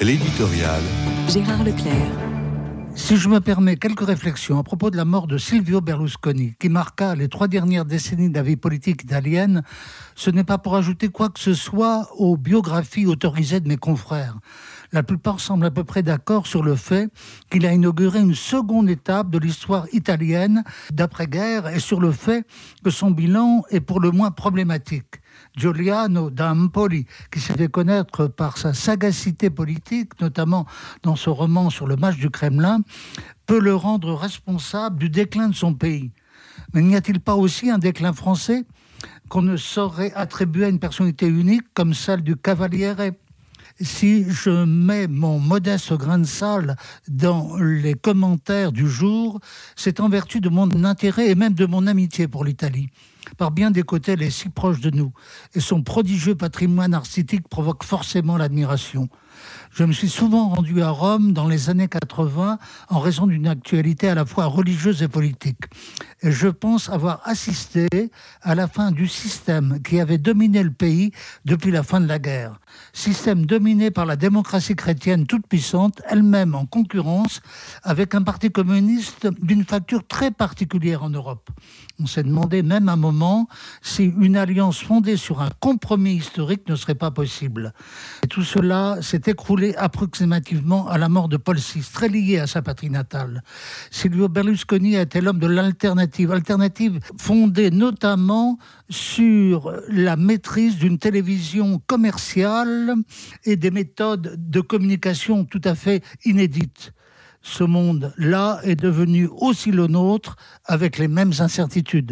L'éditorial. Gérard Leclerc. Si je me permets quelques réflexions à propos de la mort de Silvio Berlusconi, qui marqua les trois dernières décennies de la vie politique italienne, ce n'est pas pour ajouter quoi que ce soit aux biographies autorisées de mes confrères. La plupart semblent à peu près d'accord sur le fait qu'il a inauguré une seconde étape de l'histoire italienne d'après-guerre et sur le fait que son bilan est pour le moins problématique. Giuliano d'Ampoli, qui s'est fait connaître par sa sagacité politique, notamment dans ce roman sur le match du Kremlin, peut le rendre responsable du déclin de son pays. Mais n'y a-t-il pas aussi un déclin français qu'on ne saurait attribuer à une personnalité unique comme celle du Cavaliere? Si je mets mon modeste grain de sable dans les commentaires du jour, c'est en vertu de mon intérêt et même de mon amitié pour l'Italie. Par bien des côtés, elle est si proche de nous, et son prodigieux patrimoine artistique provoque forcément l'admiration. Je me suis souvent rendu à Rome dans les années 80 en raison d'une actualité à la fois religieuse et politique. Et je pense avoir assisté à la fin du système qui avait dominé le pays depuis la fin de la guerre. Système dominé par la démocratie chrétienne toute puissante, elle-même en concurrence avec un parti communiste d'une facture très particulière en Europe. On s'est demandé même un moment si une alliance fondée sur un compromis historique ne serait pas possible. Tout cela s'est écroulé approximativement à la mort de Paul VI, très lié à sa patrie natale. Silvio Berlusconi a été l'homme de l'alternative, alternative fondée notamment sur la maîtrise d'une télévision commerciale et des méthodes de communication tout à fait inédites ce monde-là est devenu aussi le nôtre avec les mêmes incertitudes.